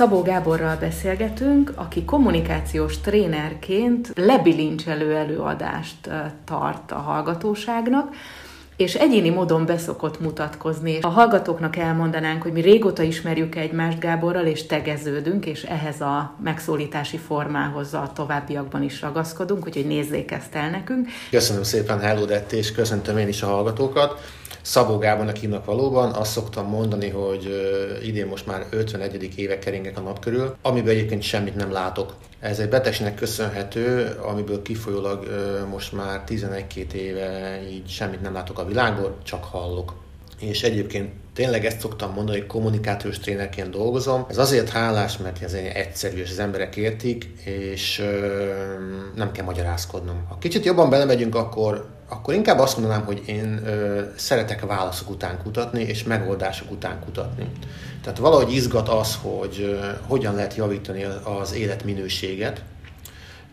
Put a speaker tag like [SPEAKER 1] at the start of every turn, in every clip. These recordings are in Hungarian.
[SPEAKER 1] Szabó Gáborral beszélgetünk, aki kommunikációs trénerként lebilincselő előadást tart a hallgatóságnak, és egyéni módon beszokott mutatkozni. A hallgatóknak elmondanánk, hogy mi régóta ismerjük egymást Gáborral, és tegeződünk, és ehhez a megszólítási formához a továbbiakban is ragaszkodunk, úgyhogy nézzék ezt el nekünk.
[SPEAKER 2] Köszönöm szépen, hello és köszöntöm én is a hallgatókat. Szabó Gábornak hívnak valóban, azt szoktam mondani, hogy idén most már 51. éve keringek a nap körül, amiből egyébként semmit nem látok. Ez egy betegségnek köszönhető, amiből kifolyólag most már 11-2 éve így semmit nem látok a világból, csak hallok. És egyébként tényleg ezt szoktam mondani, hogy kommunikációs trénerként dolgozom. Ez azért hálás, mert ez egyszerű, és az emberek értik, és nem kell magyarázkodnom. Ha kicsit jobban belemegyünk, akkor akkor inkább azt mondanám, hogy én ö, szeretek válaszok után kutatni, és megoldások után kutatni. Tehát valahogy izgat az, hogy hogyan lehet javítani az életminőséget,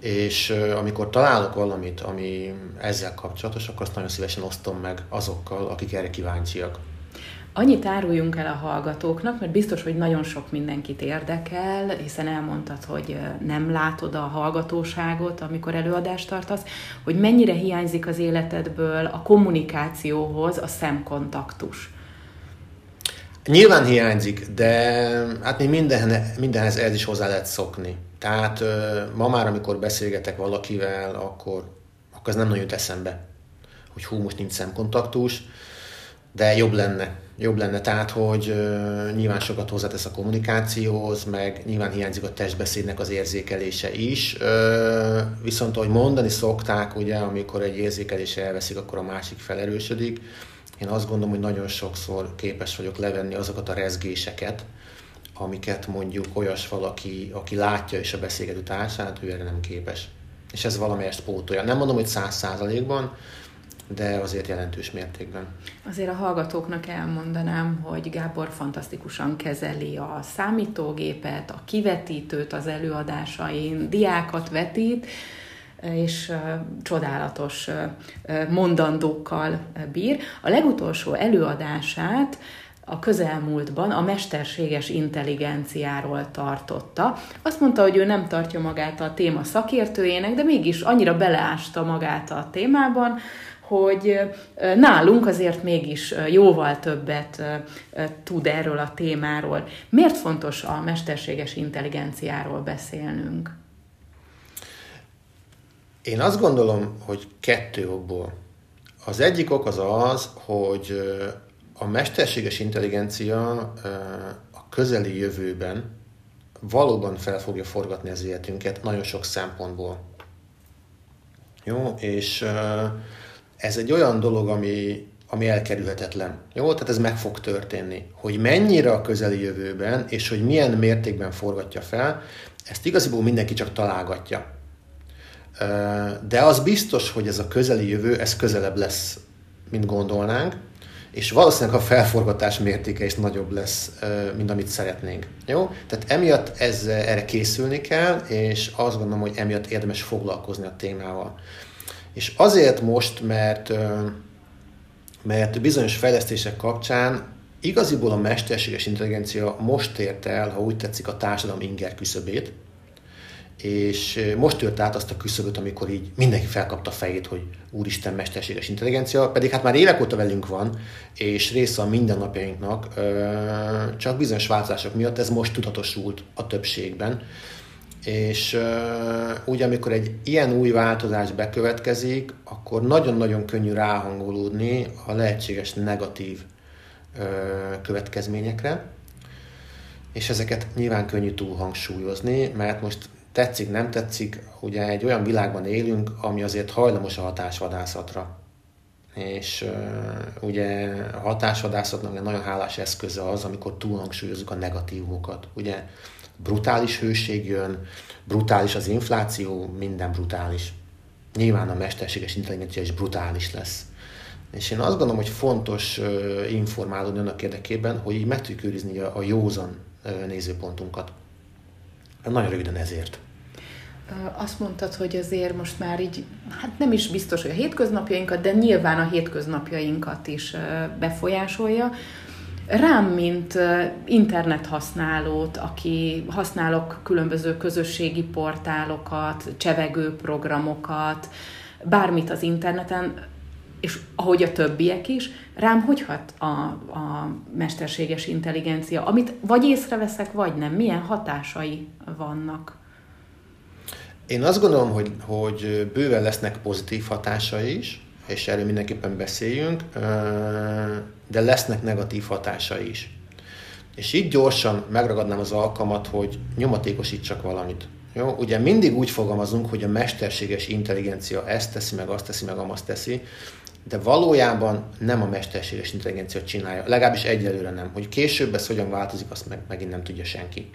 [SPEAKER 2] és amikor találok valamit, ami ezzel kapcsolatos, akkor azt nagyon szívesen osztom meg azokkal, akik erre kíváncsiak.
[SPEAKER 1] Annyit áruljunk el a hallgatóknak, mert biztos, hogy nagyon sok mindenkit érdekel, hiszen elmondtad, hogy nem látod a hallgatóságot, amikor előadást tartasz, hogy mennyire hiányzik az életedből a kommunikációhoz a szemkontaktus.
[SPEAKER 2] Nyilván hiányzik, de hát még minden, mindenhez ez is hozzá lehet szokni. Tehát ma már, amikor beszélgetek valakivel, akkor, akkor ez nem nagyon jut eszembe, hogy hú, most nincs szemkontaktus, de jobb lenne jobb lenne. Tehát, hogy nyilván sokat hozzátesz a kommunikációhoz, meg nyilván hiányzik a testbeszédnek az érzékelése is. Viszont, ahogy mondani szokták, ugye, amikor egy érzékelése elveszik, akkor a másik felerősödik. Én azt gondolom, hogy nagyon sokszor képes vagyok levenni azokat a rezgéseket, amiket mondjuk olyas valaki, aki látja is a beszélgető társát, ő erre nem képes. És ez valamelyest pótolja. Nem mondom, hogy száz százalékban, de azért jelentős mértékben.
[SPEAKER 1] Azért a hallgatóknak elmondanám, hogy Gábor fantasztikusan kezeli a számítógépet, a kivetítőt az előadásain, diákat vetít, és csodálatos mondandókkal bír. A legutolsó előadását a közelmúltban a mesterséges intelligenciáról tartotta. Azt mondta, hogy ő nem tartja magát a téma szakértőjének, de mégis annyira beleásta magát a témában, hogy nálunk azért mégis jóval többet tud erről a témáról. Miért fontos a mesterséges intelligenciáról beszélnünk?
[SPEAKER 2] Én azt gondolom, hogy kettő okból. Az egyik ok az az, hogy a mesterséges intelligencia a közeli jövőben valóban fel fogja forgatni az életünket nagyon sok szempontból. Jó, és ez egy olyan dolog, ami, ami elkerülhetetlen. Jó, tehát ez meg fog történni. Hogy mennyire a közeli jövőben, és hogy milyen mértékben forgatja fel, ezt igazából mindenki csak találgatja. De az biztos, hogy ez a közeli jövő, ez közelebb lesz, mint gondolnánk, és valószínűleg a felforgatás mértéke is nagyobb lesz, mint amit szeretnénk. Jó? Tehát emiatt ez, erre készülni kell, és azt gondolom, hogy emiatt érdemes foglalkozni a témával. És azért most, mert, mert bizonyos fejlesztések kapcsán igaziból a mesterséges intelligencia most ért el, ha úgy tetszik, a társadalom inger küszöbét, és most tört át azt a küszöböt, amikor így mindenki felkapta a fejét, hogy úristen, mesterséges intelligencia, pedig hát már évek óta velünk van, és része a mindennapjainknak, csak bizonyos változások miatt ez most tudatosult a többségben. És úgy, amikor egy ilyen új változás bekövetkezik, akkor nagyon-nagyon könnyű ráhangolódni a lehetséges negatív következményekre, és ezeket nyilván könnyű túlhangsúlyozni, mert most tetszik, nem tetszik, ugye egy olyan világban élünk, ami azért hajlamos a hatásvadászatra. És uh, ugye a hatásvadászatnak nagyon hálás eszköze az, amikor túlhangsúlyozzuk a negatívumokat. Ugye brutális hőség jön, brutális az infláció, minden brutális. Nyilván a mesterséges intelligencia is brutális lesz. És én azt gondolom, hogy fontos informálódni annak érdekében, hogy így meg tudjuk őrizni a, a józan nézőpontunkat. Nagyon röviden ezért.
[SPEAKER 1] Azt mondtad, hogy azért most már így, hát nem is biztos, hogy a hétköznapjainkat, de nyilván a hétköznapjainkat is befolyásolja. Rám, mint internet használót, aki használok különböző közösségi portálokat, csevegő programokat, bármit az interneten, és ahogy a többiek is, rám hogy hat a, a mesterséges intelligencia, amit vagy észreveszek, vagy nem, milyen hatásai vannak?
[SPEAKER 2] Én azt gondolom, hogy, hogy bőven lesznek pozitív hatásai is, és erről mindenképpen beszéljünk, de lesznek negatív hatásai is. És így gyorsan megragadnám az alkalmat, hogy nyomatékosítsak valamit. Jó? Ugye mindig úgy fogalmazunk, hogy a mesterséges intelligencia ezt teszi, meg azt teszi, meg azt teszi, de valójában nem a mesterséges intelligencia csinálja, legalábbis egyelőre nem. Hogy később ez hogyan változik, azt meg, megint nem tudja senki.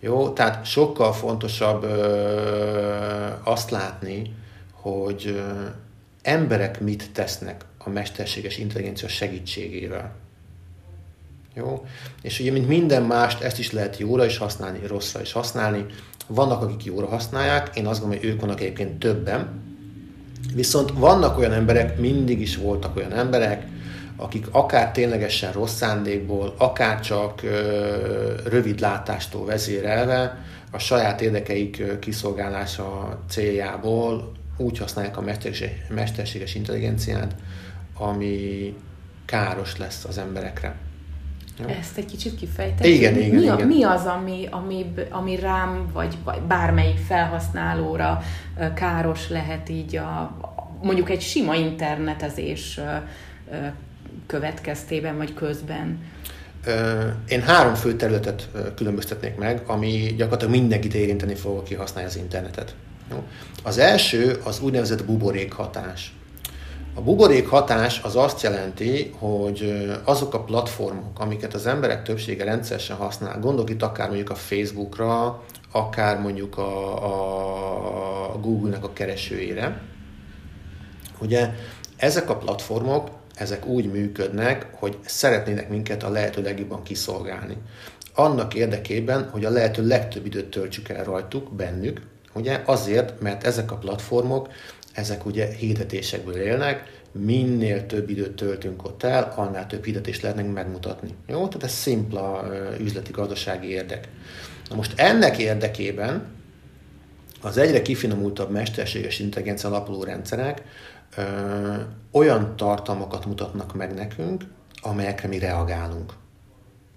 [SPEAKER 2] Jó, tehát sokkal fontosabb ö, azt látni, hogy ö, emberek mit tesznek a mesterséges intelligencia segítségével. Jó? És ugye, mint minden mást, ezt is lehet jóra is használni, rosszra is használni. Vannak, akik jóra használják, én azt gondolom, hogy ők vannak egyébként többen, Viszont vannak olyan emberek, mindig is voltak olyan emberek, akik akár ténylegesen rossz szándékból, akár csak rövid látástól vezérelve a saját érdekeik kiszolgálása céljából úgy használják a mesterséges intelligenciát, ami káros lesz az emberekre.
[SPEAKER 1] Jó? Ezt egy kicsit kifejteni?
[SPEAKER 2] Igen, igen,
[SPEAKER 1] mi,
[SPEAKER 2] igen.
[SPEAKER 1] mi az, ami, ami, ami rám, vagy, vagy bármelyik felhasználóra káros lehet így a, mondjuk egy sima internetezés következtében, vagy közben?
[SPEAKER 2] Én három fő területet különböztetnék meg, ami gyakorlatilag mindenkit érinteni fog, aki használja az internetet. Az első az úgynevezett buborék hatás. A buborék hatás az azt jelenti, hogy azok a platformok, amiket az emberek többsége rendszeresen használ, gondolok itt akár mondjuk a Facebookra, akár mondjuk a, a Google-nek a keresőjére, ugye ezek a platformok, ezek úgy működnek, hogy szeretnének minket a lehető legjobban kiszolgálni. Annak érdekében, hogy a lehető legtöbb időt töltsük el rajtuk, bennük, ugye azért, mert ezek a platformok ezek ugye hirdetésekből élnek, minél több időt töltünk ott el, annál több hirdetést lehetnek megmutatni. Jó? Tehát ez szimpla üzleti gazdasági érdek. Na most ennek érdekében az egyre kifinomultabb mesterséges intelligencia alapuló rendszerek ö, olyan tartalmakat mutatnak meg nekünk, amelyekre mi reagálunk.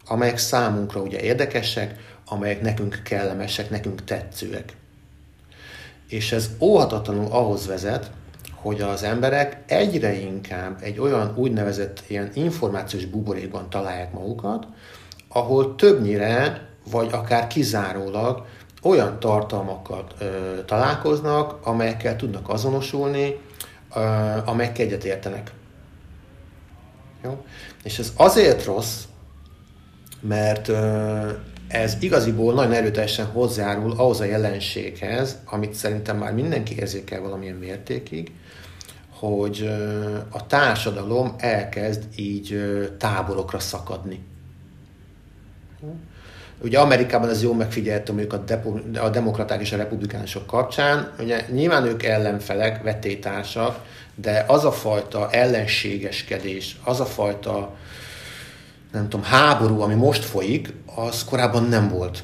[SPEAKER 2] Amelyek számunkra ugye érdekesek, amelyek nekünk kellemesek, nekünk tetszőek. És ez óhatatlanul ahhoz vezet, hogy az emberek egyre inkább egy olyan úgynevezett ilyen információs buborékban találják magukat, ahol többnyire, vagy akár kizárólag olyan tartalmakkal ö, találkoznak, amelyekkel tudnak azonosulni, amelyek egyet értenek. Jó? És ez azért rossz, mert ez igaziból nagyon erőteljesen hozzájárul ahhoz a jelenséghez, amit szerintem már mindenki érzékel valamilyen mértékig, hogy a társadalom elkezd így táborokra szakadni. Ugye Amerikában ez jól megfigyelhető mondjuk a, depo- a demokraták és a republikánusok kapcsán, ugye nyilván ők ellenfelek, vetétársak, de az a fajta ellenségeskedés, az a fajta nem tudom, háború, ami most folyik, az korábban nem volt.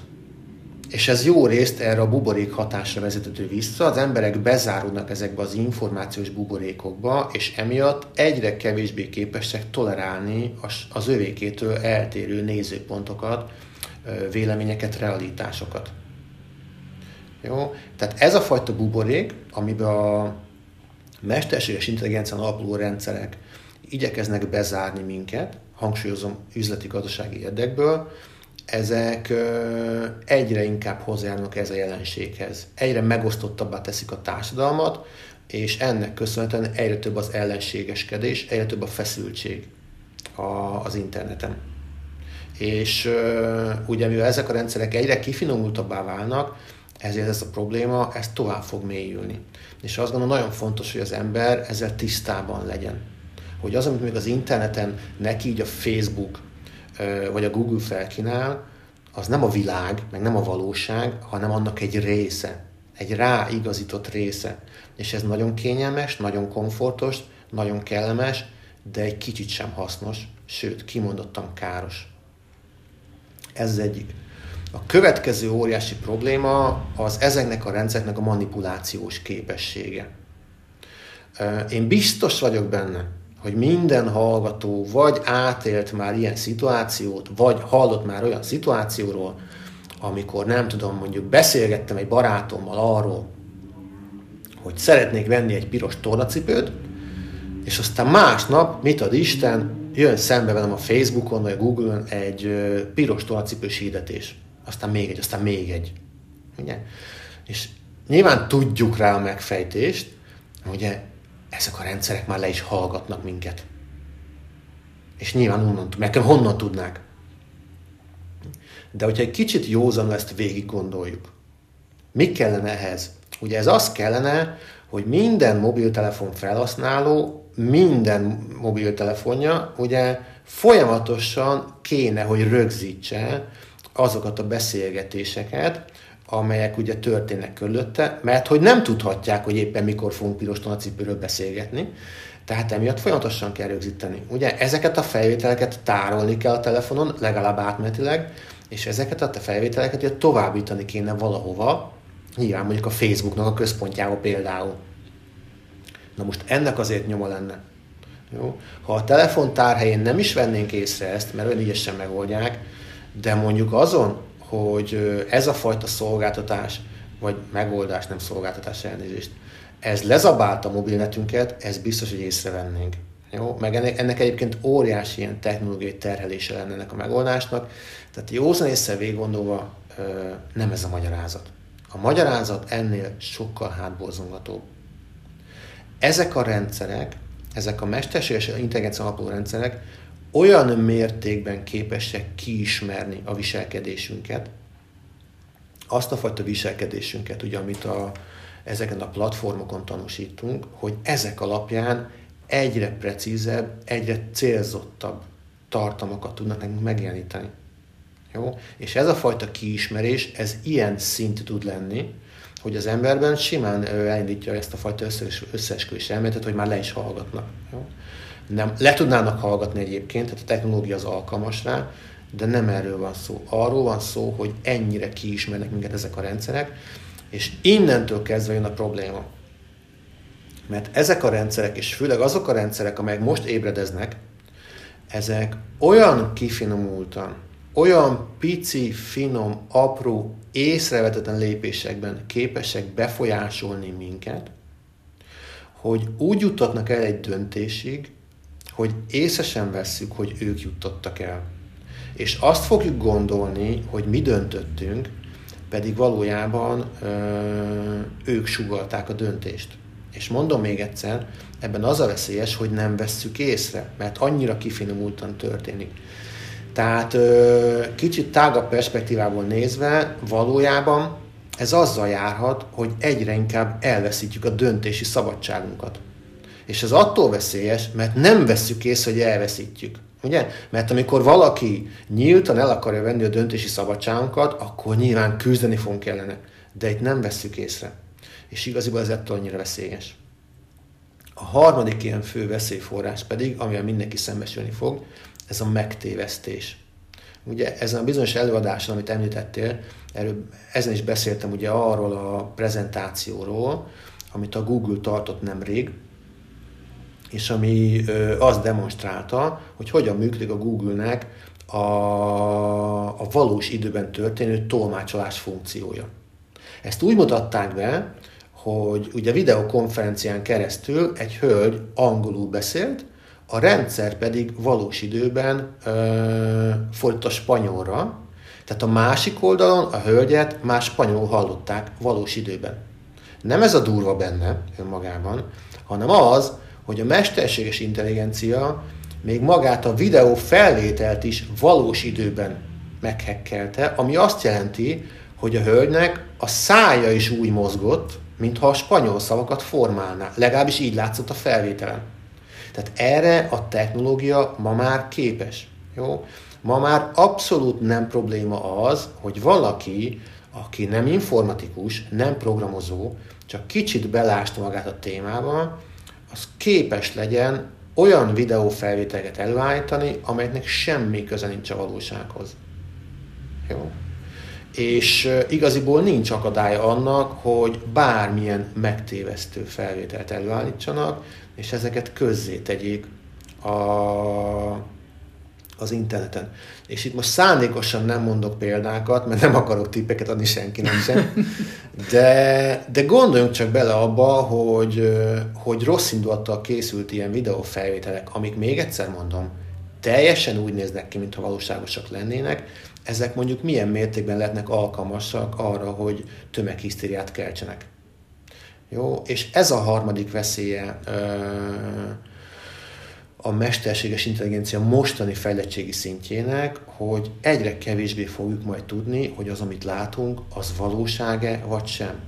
[SPEAKER 2] És ez jó részt erre a buborék hatásra vezethető vissza. Az emberek bezáródnak ezekbe az információs buborékokba, és emiatt egyre kevésbé képesek tolerálni az övékétől eltérő nézőpontokat, véleményeket, realitásokat. Jó? Tehát ez a fajta buborék, amiben a mesterséges intelligencián alapuló rendszerek igyekeznek bezárni minket, hangsúlyozom üzleti gazdasági érdekből, ezek egyre inkább hozzájárulnak ez a jelenséghez. Egyre megosztottabbá teszik a társadalmat, és ennek köszönhetően egyre több az ellenségeskedés, egyre több a feszültség az interneten. És ugye mivel ezek a rendszerek egyre kifinomultabbá válnak, ezért ez a probléma, ez tovább fog mélyülni. És azt gondolom nagyon fontos, hogy az ember ezzel tisztában legyen. Hogy az, amit még az interneten neki így a Facebook, vagy a Google felkínál, az nem a világ, meg nem a valóság, hanem annak egy része, egy ráigazított része. És ez nagyon kényelmes, nagyon komfortos, nagyon kellemes, de egy kicsit sem hasznos, sőt, kimondottan káros. Ez egyik. A következő óriási probléma az ezeknek a rendszereknek a manipulációs képessége. Én biztos vagyok benne, hogy minden hallgató vagy átélt már ilyen szituációt, vagy hallott már olyan szituációról, amikor nem tudom, mondjuk beszélgettem egy barátommal arról, hogy szeretnék venni egy piros tornacipőt, és aztán másnap, mit ad Isten, jön szembe velem a Facebookon vagy a Google-on egy piros tornacipős hirdetés. Aztán még egy, aztán még egy. Ugye? És nyilván tudjuk rá a megfejtést, ugye ezek a rendszerek már le is hallgatnak minket. És nyilván onnan, meg honnan tudnák. De hogyha egy kicsit józanul ezt végig gondoljuk, mi kellene ehhez? Ugye ez az kellene, hogy minden mobiltelefon felhasználó, minden mobiltelefonja ugye folyamatosan kéne, hogy rögzítse azokat a beszélgetéseket, amelyek ugye történnek körülötte, mert hogy nem tudhatják, hogy éppen mikor fogunk piros tonacipőről beszélgetni, tehát emiatt folyamatosan kell rögzíteni. Ugye ezeket a felvételeket tárolni kell a telefonon, legalább átmetileg, és ezeket a felvételeket ugye továbbítani kéne valahova, nyilván mondjuk a Facebooknak a központjába például. Na most ennek azért nyoma lenne. Jó? Ha a telefon tárhelyén nem is vennénk észre ezt, mert olyan ügyesen megoldják, de mondjuk azon, hogy ez a fajta szolgáltatás, vagy megoldás, nem szolgáltatás elnézést, ez lezabálta a mobilnetünket, ez biztos, hogy észrevennénk. Jó? Meg ennek, ennek egyébként óriási ilyen technológiai terhelése lenne ennek a megoldásnak. Tehát józan észre végig gondolva nem ez a magyarázat. A magyarázat ennél sokkal hátborzongatóbb. Ezek a rendszerek, ezek a mesterséges intelligencia alapú rendszerek olyan mértékben képesek kiismerni a viselkedésünket, azt a fajta viselkedésünket, ugye, amit a, ezeken a platformokon tanúsítunk, hogy ezek alapján egyre precízebb, egyre célzottabb tartalmakat tudnak nekünk megjeleníteni. Jó? És ez a fajta kiismerés, ez ilyen szint tud lenni, hogy az emberben simán elindítja ezt a fajta összeesküvés elméletet, hogy már le is hallgatnak. Jó? Nem, le tudnának hallgatni egyébként, tehát a technológia az alkalmas rá, de nem erről van szó. Arról van szó, hogy ennyire kiismernek minket ezek a rendszerek, és innentől kezdve jön a probléma. Mert ezek a rendszerek, és főleg azok a rendszerek, amelyek most ébredeznek, ezek olyan kifinomultan, olyan pici, finom, apró, észrevetetlen lépésekben képesek befolyásolni minket, hogy úgy juttatnak el egy döntésig, hogy észre sem vesszük, hogy ők juttattak el. És azt fogjuk gondolni, hogy mi döntöttünk, pedig valójában ö, ők sugalták a döntést. És mondom még egyszer, ebben az a veszélyes, hogy nem vesszük észre, mert annyira kifinomultan történik. Tehát kicsit tágabb perspektívából nézve, valójában ez azzal járhat, hogy egyre inkább elveszítjük a döntési szabadságunkat. És ez attól veszélyes, mert nem vesszük észre, hogy elveszítjük. Ugye? Mert amikor valaki nyíltan el akarja venni a döntési szabadságunkat, akkor nyilván küzdeni fogunk ellene. De itt nem vesszük észre. És igaziból ez ettől annyira veszélyes. A harmadik ilyen fő veszélyforrás pedig, amivel mindenki szembesülni fog, ez a megtévesztés. Ugye ezen a bizonyos előadáson, amit említettél, erről, ezen is beszéltem ugye arról a prezentációról, amit a Google tartott nemrég, és ami azt demonstrálta, hogy hogyan működik a Google-nek a, a valós időben történő tolmácsolás funkciója. Ezt úgy mutatták be, hogy ugye videokonferencián keresztül egy hölgy angolul beszélt, a rendszer pedig valós időben ö, a spanyolra, tehát a másik oldalon a hölgyet már spanyolul hallották valós időben. Nem ez a durva benne önmagában, hanem az, hogy a mesterséges intelligencia még magát a videó felvételt is valós időben meghekkelte, ami azt jelenti, hogy a hölgynek a szája is úgy mozgott, mintha a spanyol szavakat formálná. Legalábbis így látszott a felvételen. Tehát erre a technológia ma már képes. Jó? Ma már abszolút nem probléma az, hogy valaki, aki nem informatikus, nem programozó, csak kicsit belásta magát a témába, az képes legyen olyan videófelvételeket előállítani, amelyeknek semmi köze nincs a valósághoz. Jó? És igaziból nincs akadálya annak, hogy bármilyen megtévesztő felvételt előállítsanak, és ezeket közzé tegyék a, az interneten. És itt most szándékosan nem mondok példákat, mert nem akarok tippeket adni senkinek sem, de, de gondoljunk csak bele abba, hogy, hogy rossz indulattal készült ilyen videófelvételek, amik még egyszer mondom, teljesen úgy néznek ki, mintha valóságosak lennének, ezek mondjuk milyen mértékben lehetnek alkalmasak arra, hogy tömeghisztériát keltsenek. Jó, és ez a harmadik veszélye a mesterséges intelligencia mostani fejlettségi szintjének, hogy egyre kevésbé fogjuk majd tudni, hogy az, amit látunk, az valósága vagy sem.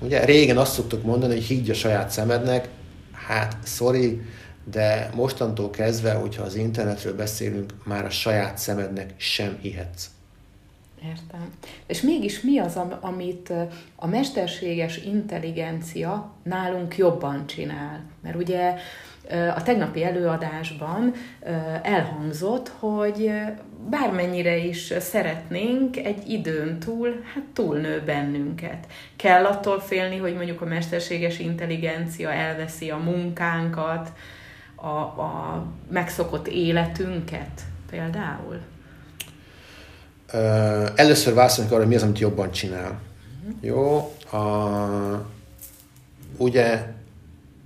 [SPEAKER 2] Ugye régen azt szoktuk mondani, hogy higgy a saját szemednek, hát sorry, de mostantól kezdve, hogyha az internetről beszélünk, már a saját szemednek sem hihetsz.
[SPEAKER 1] Értem. És mégis mi az, amit a mesterséges intelligencia nálunk jobban csinál? Mert ugye a tegnapi előadásban elhangzott, hogy bármennyire is szeretnénk, egy időn túl, hát túlnő bennünket. Kell attól félni, hogy mondjuk a mesterséges intelligencia elveszi a munkánkat, a, a megszokott életünket például?
[SPEAKER 2] Először válaszoljunk arra, mi az, amit jobban csinál. Jó, a, ugye,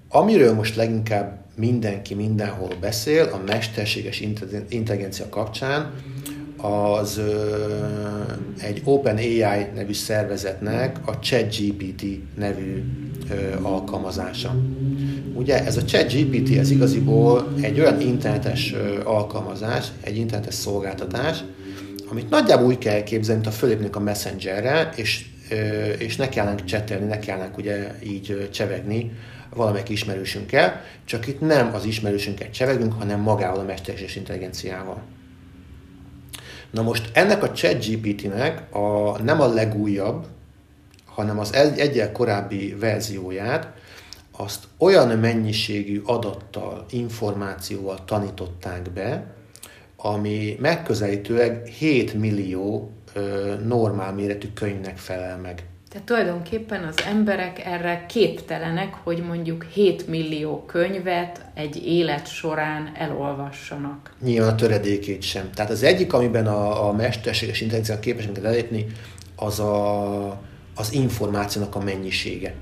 [SPEAKER 2] amiről most leginkább mindenki mindenhol beszél, a mesterséges intelligencia kapcsán, az egy OpenAI nevű szervezetnek a ChatGPT nevű alkalmazása. Ugye ez a ChatGPT ez igaziból egy olyan internetes alkalmazás, egy internetes szolgáltatás, amit nagyjából úgy kell képzelni, mint a fölépnénk a Messengerre, és, és ne kellene csetelni, ne kellene ugye így csevegni valamelyik ismerősünkkel, csak itt nem az ismerősünket csevegünk, hanem magával a mesterséges intelligenciával. Na most ennek a ChatGPT-nek a, nem a legújabb, hanem az egy, egyel korábbi verzióját, azt olyan mennyiségű adattal, információval tanították be, ami megközelítőleg 7 millió ö, normál méretű könyvnek felel meg.
[SPEAKER 1] Tehát tulajdonképpen az emberek erre képtelenek, hogy mondjuk 7 millió könyvet egy élet során elolvassanak.
[SPEAKER 2] Nyilván a töredékét sem. Tehát az egyik, amiben a, a mesterséges intelligencia képes minket elépni, az a, az információnak a mennyisége.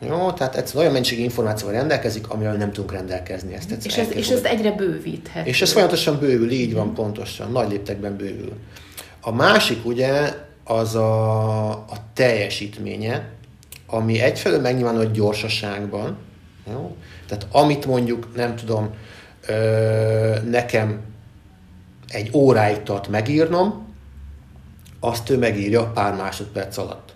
[SPEAKER 2] Jó, tehát egyszerűen olyan mennyiségű információval rendelkezik, amivel nem tudunk rendelkezni. Ezt
[SPEAKER 1] és, ez, és ezt egyre bővíthet.
[SPEAKER 2] És ez folyamatosan bővül, így van pontosan, nagy léptekben bővül. A másik ugye az a, a teljesítménye, ami egyfelől megnyilvánul a gyorsaságban, jó? tehát amit mondjuk, nem tudom, ö, nekem egy óráig tart megírnom, azt ő megírja pár másodperc alatt.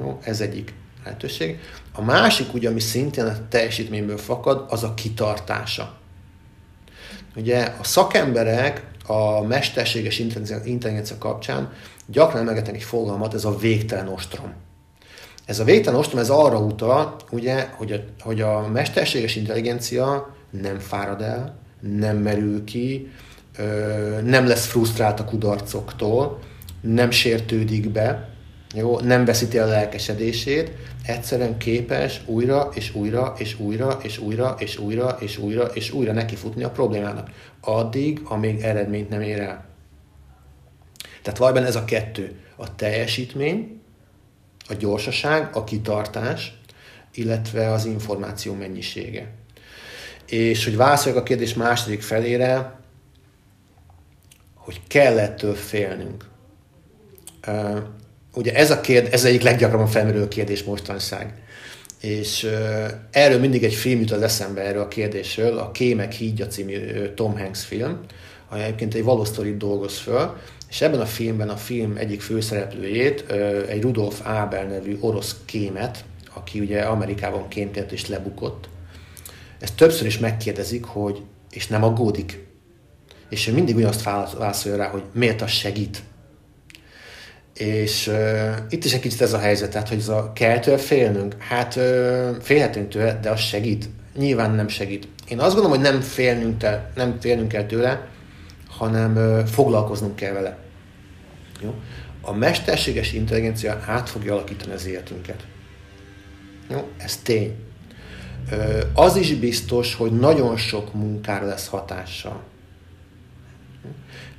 [SPEAKER 2] Jó? Ez egyik lehetőség. A másik, ugye, ami szintén a teljesítményből fakad, az a kitartása. Ugye a szakemberek a mesterséges intelligencia kapcsán gyakran emlegetnek egy fogalmat, ez a végtelen ostrom. Ez a végtelen ostrom, ez arra utal, ugye, hogy a, hogy a mesterséges intelligencia nem fárad el, nem merül ki, nem lesz frusztrált a kudarcoktól, nem sértődik be, jó, nem veszíti a lelkesedését, egyszerűen képes újra és újra és újra és újra és újra és újra és újra nekifutni a problémának. Addig, amíg eredményt nem ér el. Tehát valójában ez a kettő. A teljesítmény, a gyorsaság, a kitartás, illetve az információ mennyisége. És hogy válaszoljak a kérdés második felére, hogy kell ettől félnünk. Uh, ugye ez a kérdés, ez egyik leggyakrabban felmerülő kérdés mostanság. És uh, erről mindig egy film jut az eszembe erről a kérdésről, a Kémek hídja című uh, Tom Hanks film, ami egyébként egy való dolgoz föl, és ebben a filmben a film egyik főszereplőjét, egy Rudolf Ábel nevű orosz kémet, aki ugye Amerikában kémkedett és lebukott, ezt többször is megkérdezik, hogy és nem aggódik. És ő mindig ugyanazt válaszolja rá, hogy miért az segít. És uh, itt is egy kicsit ez a helyzet, tehát hogy ez a kell félnünk, hát uh, félhetünk tőle, de az segít. Nyilván nem segít. Én azt gondolom, hogy nem félnünk, te, nem félnünk kell tőle, hanem foglalkoznunk kell vele. Jó? a mesterséges intelligencia át fogja alakítani az életünket. Jó? Ez tény. Az is biztos, hogy nagyon sok munkára lesz hatással.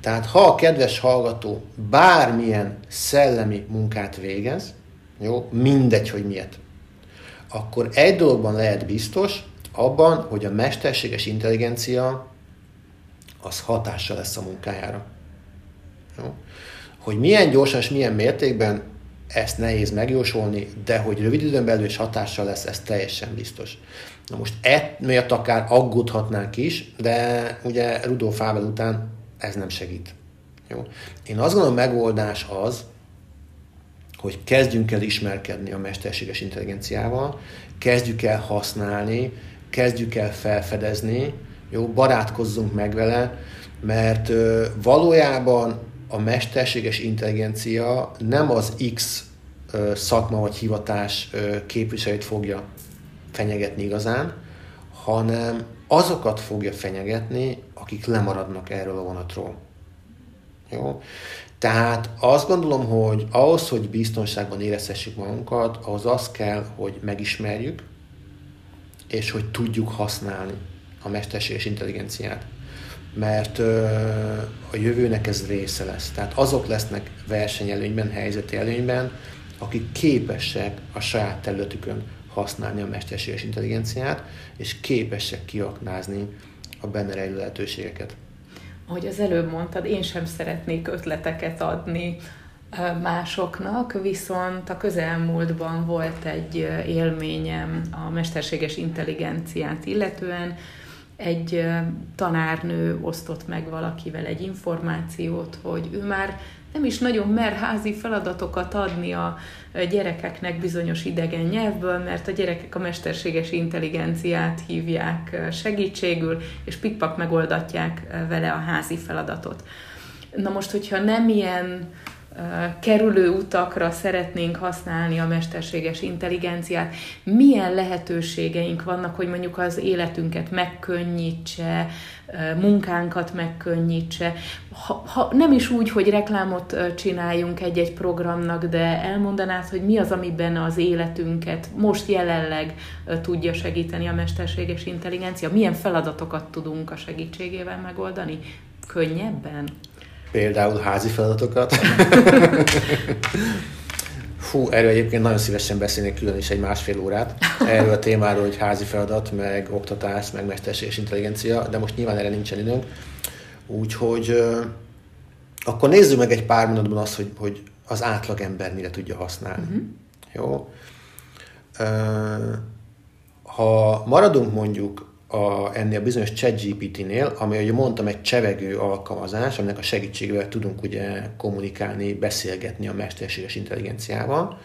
[SPEAKER 2] Tehát ha a kedves hallgató bármilyen szellemi munkát végez, jó, mindegy, hogy miért, akkor egy dologban lehet biztos, abban, hogy a mesterséges intelligencia az hatással lesz a munkájára. Jó? Hogy milyen gyorsan és milyen mértékben, ezt nehéz megjósolni, de hogy rövid időn belül is hatással lesz, ez teljesen biztos. Na most miatt akár aggódhatnánk is, de ugye Rudolf Fábel után ez nem segít. Jó? Én azt gondolom, a megoldás az, hogy kezdjünk el ismerkedni a mesterséges intelligenciával, kezdjük el használni, kezdjük el felfedezni, jó, barátkozzunk meg vele, mert ö, valójában a mesterséges intelligencia nem az X ö, szakma vagy hivatás ö, képviselőt fogja fenyegetni igazán, hanem azokat fogja fenyegetni, akik lemaradnak erről a vonatról. Jó? Tehát azt gondolom, hogy ahhoz, hogy biztonságban érezhessük magunkat, ahhoz az kell, hogy megismerjük, és hogy tudjuk használni a mesterséges intelligenciát. Mert ö, a jövőnek ez része lesz. Tehát azok lesznek versenyelőnyben, helyzeti előnyben, akik képesek a saját területükön használni a mesterséges intelligenciát, és képesek kiaknázni a benne rejlő lehetőségeket.
[SPEAKER 1] Ahogy az előbb mondtad, én sem szeretnék ötleteket adni másoknak, viszont a közelmúltban volt egy élményem a mesterséges intelligenciát illetően, egy tanárnő osztott meg valakivel egy információt, hogy ő már nem is nagyon mer házi feladatokat adni a gyerekeknek bizonyos idegen nyelvből, mert a gyerekek a mesterséges intelligenciát hívják segítségül, és pikpak megoldatják vele a házi feladatot. Na most, hogyha nem ilyen kerülő utakra szeretnénk használni a mesterséges intelligenciát, milyen lehetőségeink vannak, hogy mondjuk az életünket megkönnyítse, munkánkat megkönnyítse. Ha, ha nem is úgy, hogy reklámot csináljunk egy-egy programnak, de elmondanád, hogy mi az, amiben az életünket most jelenleg tudja segíteni a mesterséges intelligencia, milyen feladatokat tudunk a segítségével megoldani könnyebben?
[SPEAKER 2] Például házi feladatokat. Fú, erről egyébként nagyon szívesen beszélnék külön is egy másfél órát. Erről a témáról, hogy házi feladat, meg oktatás, meg mesterséges intelligencia, de most nyilván erre nincsen időnk. Úgyhogy akkor nézzük meg egy pár mondatban azt, hogy, hogy az átlagember mire tudja használni. Uh-huh. Jó? Uh, ha maradunk mondjuk a, ennél a bizonyos ChatGPT-nél, ami, ahogy mondtam, egy csevegő alkalmazás, aminek a segítségével tudunk ugye kommunikálni, beszélgetni a mesterséges intelligenciával.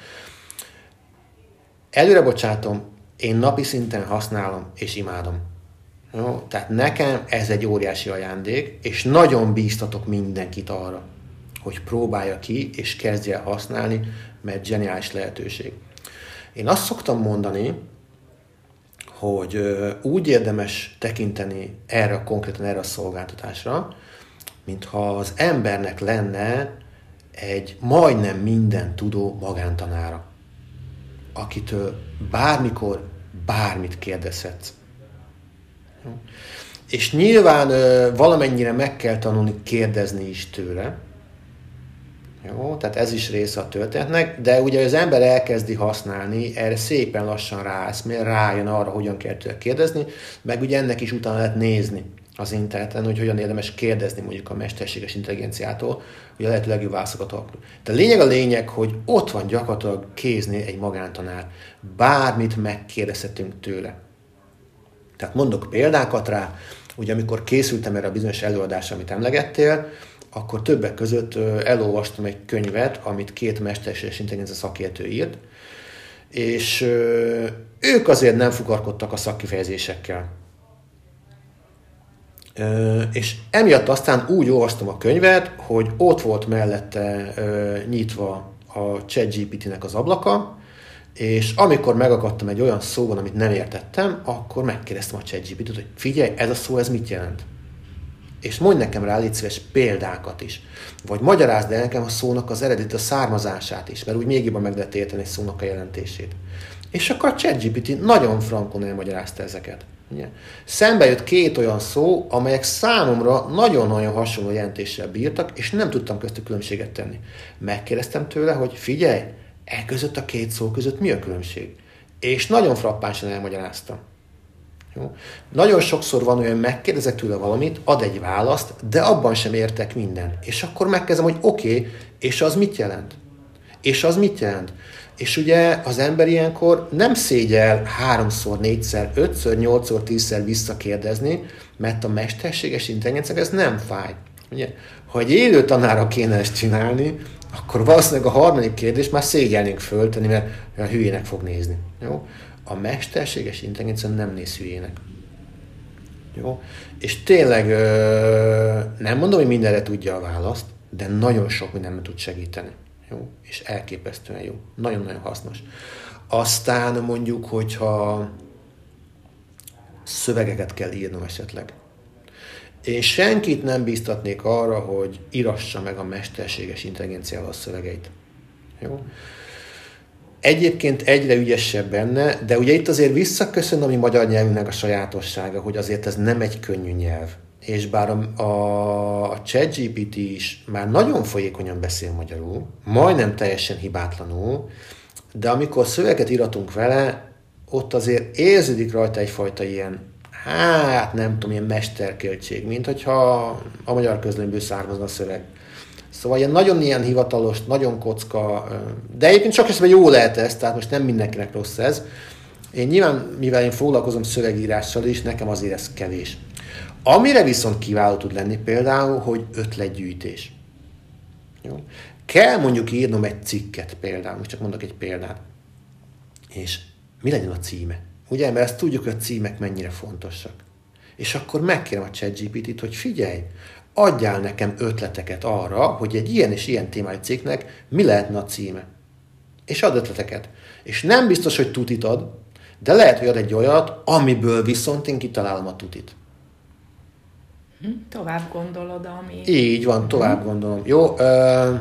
[SPEAKER 2] Előre bocsátom, én napi szinten használom és imádom. Jó? Tehát nekem ez egy óriási ajándék, és nagyon bíztatok mindenkit arra, hogy próbálja ki, és kezdje el használni, mert zseniális lehetőség. Én azt szoktam mondani, hogy úgy érdemes tekinteni erre konkrétan erre a szolgáltatásra, mintha az embernek lenne egy majdnem minden tudó magántanára, akitől bármikor bármit kérdezhetsz. És nyilván valamennyire meg kell tanulni kérdezni is tőle, jó, tehát ez is része a történetnek, de ugye az ember elkezdi használni, erre szépen lassan mert rájön arra, hogyan kell tőle kérdezni, meg ugye ennek is utána lehet nézni az interneten, hogy hogyan érdemes kérdezni mondjuk a mesterséges intelligenciától, hogy a lehető legjobb válaszokat. De a lényeg a lényeg, hogy ott van gyakorlatilag kézni egy magántanár. Bármit megkérdezhetünk tőle. Tehát mondok példákat rá, ugye amikor készültem erre a bizonyos előadásra, amit emlegettél, akkor többek között elolvastam egy könyvet, amit két mesterséges intelligencia szakértő írt, és ők azért nem fukarkodtak a szakkifejezésekkel. És emiatt aztán úgy olvastam a könyvet, hogy ott volt mellette nyitva a ChatGPT-nek az ablaka, és amikor megakadtam egy olyan szóban, amit nem értettem, akkor megkérdeztem a ChatGPT-t, hogy figyelj, ez a szó, ez mit jelent? És mondj nekem rá, légy szíves, példákat is. Vagy magyarázd el nekem a szónak az eredet, a származását is, mert úgy még jobban meg lehet érteni szónak a jelentését. És akkor a ChatGPT nagyon frankon elmagyarázta ezeket. Ugye? Szembe jött két olyan szó, amelyek számomra nagyon-nagyon hasonló jelentéssel bírtak, és nem tudtam köztük különbséget tenni. Megkérdeztem tőle, hogy figyelj, e között a két szó között mi a különbség? És nagyon frappánsan elmagyaráztam. Jó? Nagyon sokszor van olyan, megkérdezek tőle valamit, ad egy választ, de abban sem értek minden. És akkor megkezdem, hogy oké, okay, és az mit jelent? És az mit jelent? És ugye az ember ilyenkor nem szégyel háromszor, négyszer, ötször, nyolcszor, tízszer visszakérdezni, mert a mesterséges intelligencia ez nem fáj. Ugye? Ha egy élő tanára kéne ezt csinálni, akkor valószínűleg a harmadik kérdés már szégyelnénk föltenni, mert olyan hülyének fog nézni. Jó? A mesterséges intelligencia nem néz hülyének. Jó? És tényleg nem mondom, hogy mindenre tudja a választ, de nagyon sok mindenben tud segíteni. Jó? És elképesztően jó. Nagyon-nagyon hasznos. Aztán mondjuk, hogyha szövegeket kell írnom esetleg. Én senkit nem bíztatnék arra, hogy írassa meg a mesterséges intelligenciával a szövegeit. Jó? Egyébként egyre ügyesebb benne, de ugye itt azért visszaköszön a mi magyar nyelvünknek a sajátossága, hogy azért ez nem egy könnyű nyelv. És bár a, a, a ChatGPT is már nagyon folyékonyan beszél magyarul, majdnem teljesen hibátlanul, de amikor szöveget íratunk vele, ott azért érződik rajta egyfajta ilyen, hát nem tudom, ilyen mesterköltség, mint hogyha a magyar közlönyből származna a szöveg. Szóval ilyen nagyon ilyen hivatalos, nagyon kocka, de egyébként csak esetben jó lehet ez, tehát most nem mindenkinek rossz ez. Én nyilván, mivel én foglalkozom szövegírással is, nekem azért ez kevés. Amire viszont kiváló tud lenni például, hogy ötletgyűjtés. Jó? Kell mondjuk írnom egy cikket például, most csak mondok egy példát. És mi legyen a címe? Ugye, mert ezt tudjuk, hogy a címek mennyire fontosak. És akkor megkérem a ChatGPT-t, hogy figyelj, adjál nekem ötleteket arra, hogy egy ilyen és ilyen témájú cikknek mi lehetne a címe. És ad ötleteket. És nem biztos, hogy tutit ad, de lehet, hogy ad egy olyat, amiből viszont én kitalálom a tutit.
[SPEAKER 1] Hm, tovább gondolod, ami...
[SPEAKER 2] Így van, tovább hm. gondolom. Jó, ö,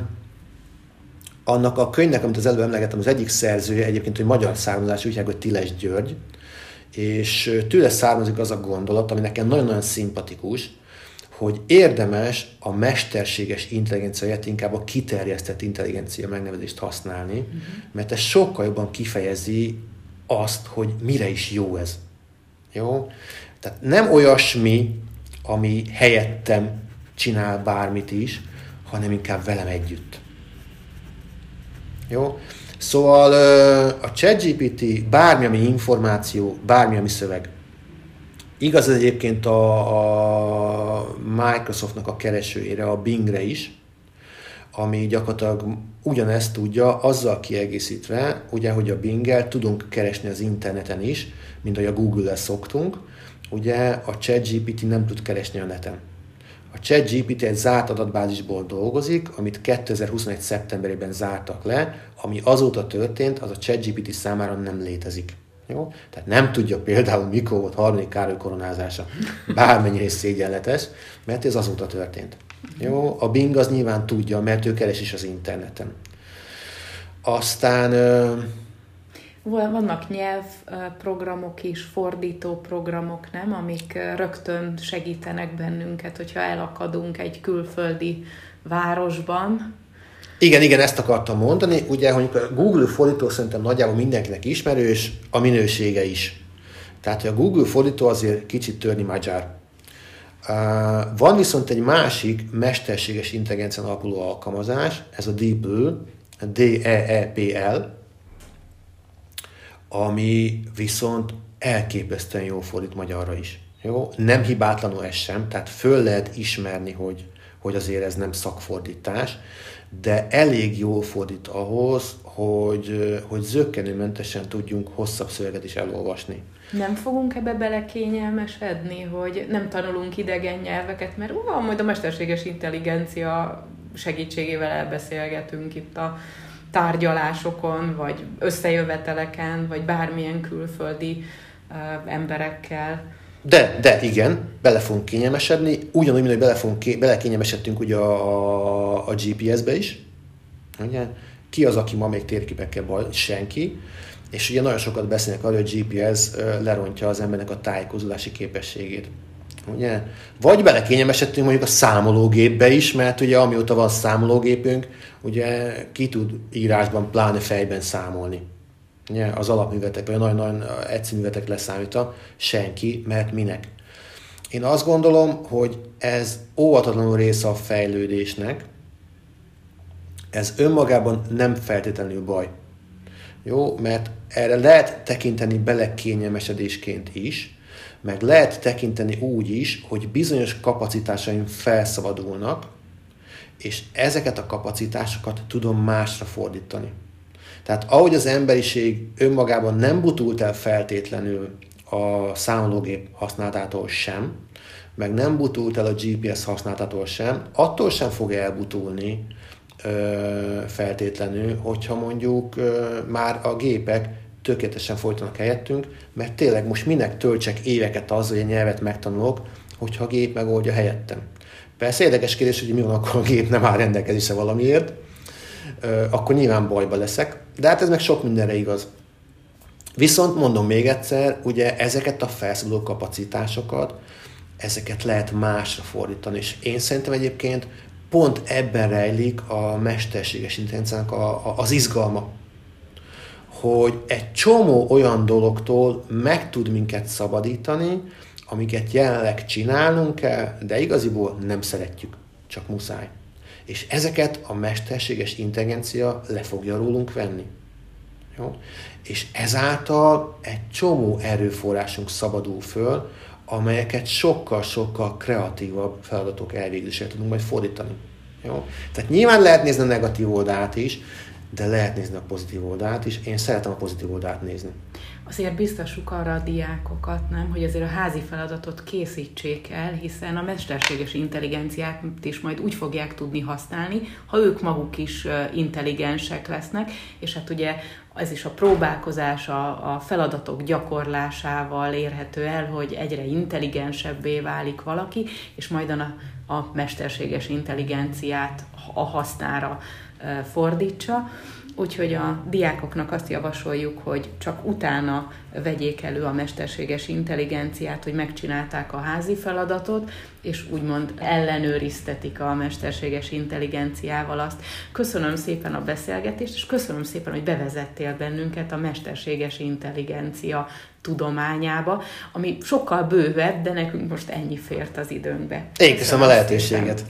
[SPEAKER 2] annak a könyvnek, amit az előbb emlegettem, az egyik szerzője egyébként, hogy magyar származású, úgy hogy Tiles György, és tőle származik az a gondolat, ami nekem nagyon-nagyon szimpatikus, hogy érdemes a mesterséges intelligencia helyett inkább a kiterjesztett intelligencia megnevezést használni, uh-huh. mert ez sokkal jobban kifejezi azt, hogy mire is jó ez. Jó? Tehát nem olyasmi, ami helyettem csinál bármit is, hanem inkább velem együtt. Jó? Szóval a ChatGPT bármi, ami információ, bármi, ami szöveg, Igaz ez egyébként a, a Microsoftnak a keresőjére, a Bingre is, ami gyakorlatilag ugyanezt tudja, azzal kiegészítve, ugye, hogy a Bing-el tudunk keresni az interneten is, mint ahogy a Google-el szoktunk, ugye a ChatGPT nem tud keresni a neten. A ChatGPT egy zárt adatbázisból dolgozik, amit 2021. szeptemberében zártak le, ami azóta történt, az a ChatGPT számára nem létezik. Jó? Tehát nem tudja például, mikor volt harmadik Károly koronázása. Bármennyire is szégyenletes, mert ez azóta történt. Jó? A Bing az nyilván tudja, mert ő keres is az interneten. Aztán...
[SPEAKER 1] Vannak nyelvprogramok is, fordító programok, nem? Amik rögtön segítenek bennünket, hogyha elakadunk egy külföldi városban,
[SPEAKER 2] igen, igen, ezt akartam mondani. Ugye, hogy a Google fordító szerintem nagyjából mindenkinek ismerős, a minősége is. Tehát, hogy a Google fordító azért kicsit törni magyar. Uh, van viszont egy másik mesterséges intelligencián alapuló alkalmazás, ez a DeepL, D-E-E-P-L, ami viszont elképesztően jól fordít magyarra is. Jó? Nem hibátlanul ez sem, tehát föl lehet ismerni, hogy, hogy azért ez nem szakfordítás, de elég jól fordít ahhoz, hogy, hogy zöggenőmentesen tudjunk hosszabb szöveget is elolvasni.
[SPEAKER 1] Nem fogunk ebbe belekényelmesedni, hogy nem tanulunk idegen nyelveket, mert uh, majd a mesterséges intelligencia segítségével elbeszélgetünk itt a tárgyalásokon, vagy összejöveteleken, vagy bármilyen külföldi uh, emberekkel.
[SPEAKER 2] De, de igen, bele fogunk kényelmesedni, ugyanúgy, mint hogy bele fogunk, belekényelmesedtünk ugye a, a GPS-be is. Ugye? Ki az, aki ma még térképekkel baj? Senki. És ugye nagyon sokat beszélnek arról, hogy GPS lerontja az embernek a tájékozódási képességét. Ugye? Vagy belekényelmesedtünk mondjuk a számológépbe is, mert ugye amióta van számológépünk, ugye ki tud írásban, pláne fejben számolni. Az alapművetek, vagy nagyon-nagyon egyszerű művetek leszámítva, senki, mert minek. Én azt gondolom, hogy ez óvatatlanul része a fejlődésnek, ez önmagában nem feltétlenül baj. Jó, mert erre lehet tekinteni belekényelmesedésként is, meg lehet tekinteni úgy is, hogy bizonyos kapacitásaim felszabadulnak, és ezeket a kapacitásokat tudom másra fordítani. Tehát ahogy az emberiség önmagában nem butult el feltétlenül a számológép használatától sem, meg nem butult el a GPS használatától sem, attól sem fog elbutulni feltétlenül, hogyha mondjuk már a gépek tökéletesen folytanak helyettünk, mert tényleg most minek töltsek éveket az, hogy a nyelvet megtanulok, hogyha a gép megoldja helyettem. Persze érdekes kérdés, hogy mi van akkor a gép nem áll rendelkezésre valamiért, akkor nyilván bajba leszek, de hát ez meg sok mindenre igaz. Viszont mondom még egyszer, ugye ezeket a felszabaduló kapacitásokat, ezeket lehet másra fordítani, és én szerintem egyébként pont ebben rejlik a mesterséges intelligenciának a, a, az izgalma hogy egy csomó olyan dologtól meg tud minket szabadítani, amiket jelenleg csinálnunk kell, de igaziból nem szeretjük, csak muszáj. És ezeket a mesterséges intelligencia le fogja rólunk venni. Jó? És ezáltal egy csomó erőforrásunk szabadul föl, amelyeket sokkal-sokkal kreatívabb feladatok elvégzésére tudunk majd fordítani. Jó? Tehát nyilván lehet nézni a negatív oldalt is, de lehet nézni a pozitív oldalt is. Én szeretem a pozitív oldalt nézni.
[SPEAKER 1] Azért biztosuk arra a diákokat, nem, hogy azért a házi feladatot készítsék el, hiszen a mesterséges intelligenciát is majd úgy fogják tudni használni, ha ők maguk is intelligensek lesznek, és hát ugye ez is a próbálkozás, a, a feladatok gyakorlásával érhető el, hogy egyre intelligensebbé válik valaki, és majd a, a mesterséges intelligenciát a hasznára fordítsa. Úgyhogy a diákoknak azt javasoljuk, hogy csak utána vegyék elő a mesterséges intelligenciát, hogy megcsinálták a házi feladatot, és úgymond ellenőriztetik a mesterséges intelligenciával azt. Köszönöm szépen a beszélgetést, és köszönöm szépen, hogy bevezettél bennünket a mesterséges intelligencia tudományába, ami sokkal bővebb, de nekünk most ennyi fért az időnkbe.
[SPEAKER 2] Én köszönöm a lehetőséget. Szépen.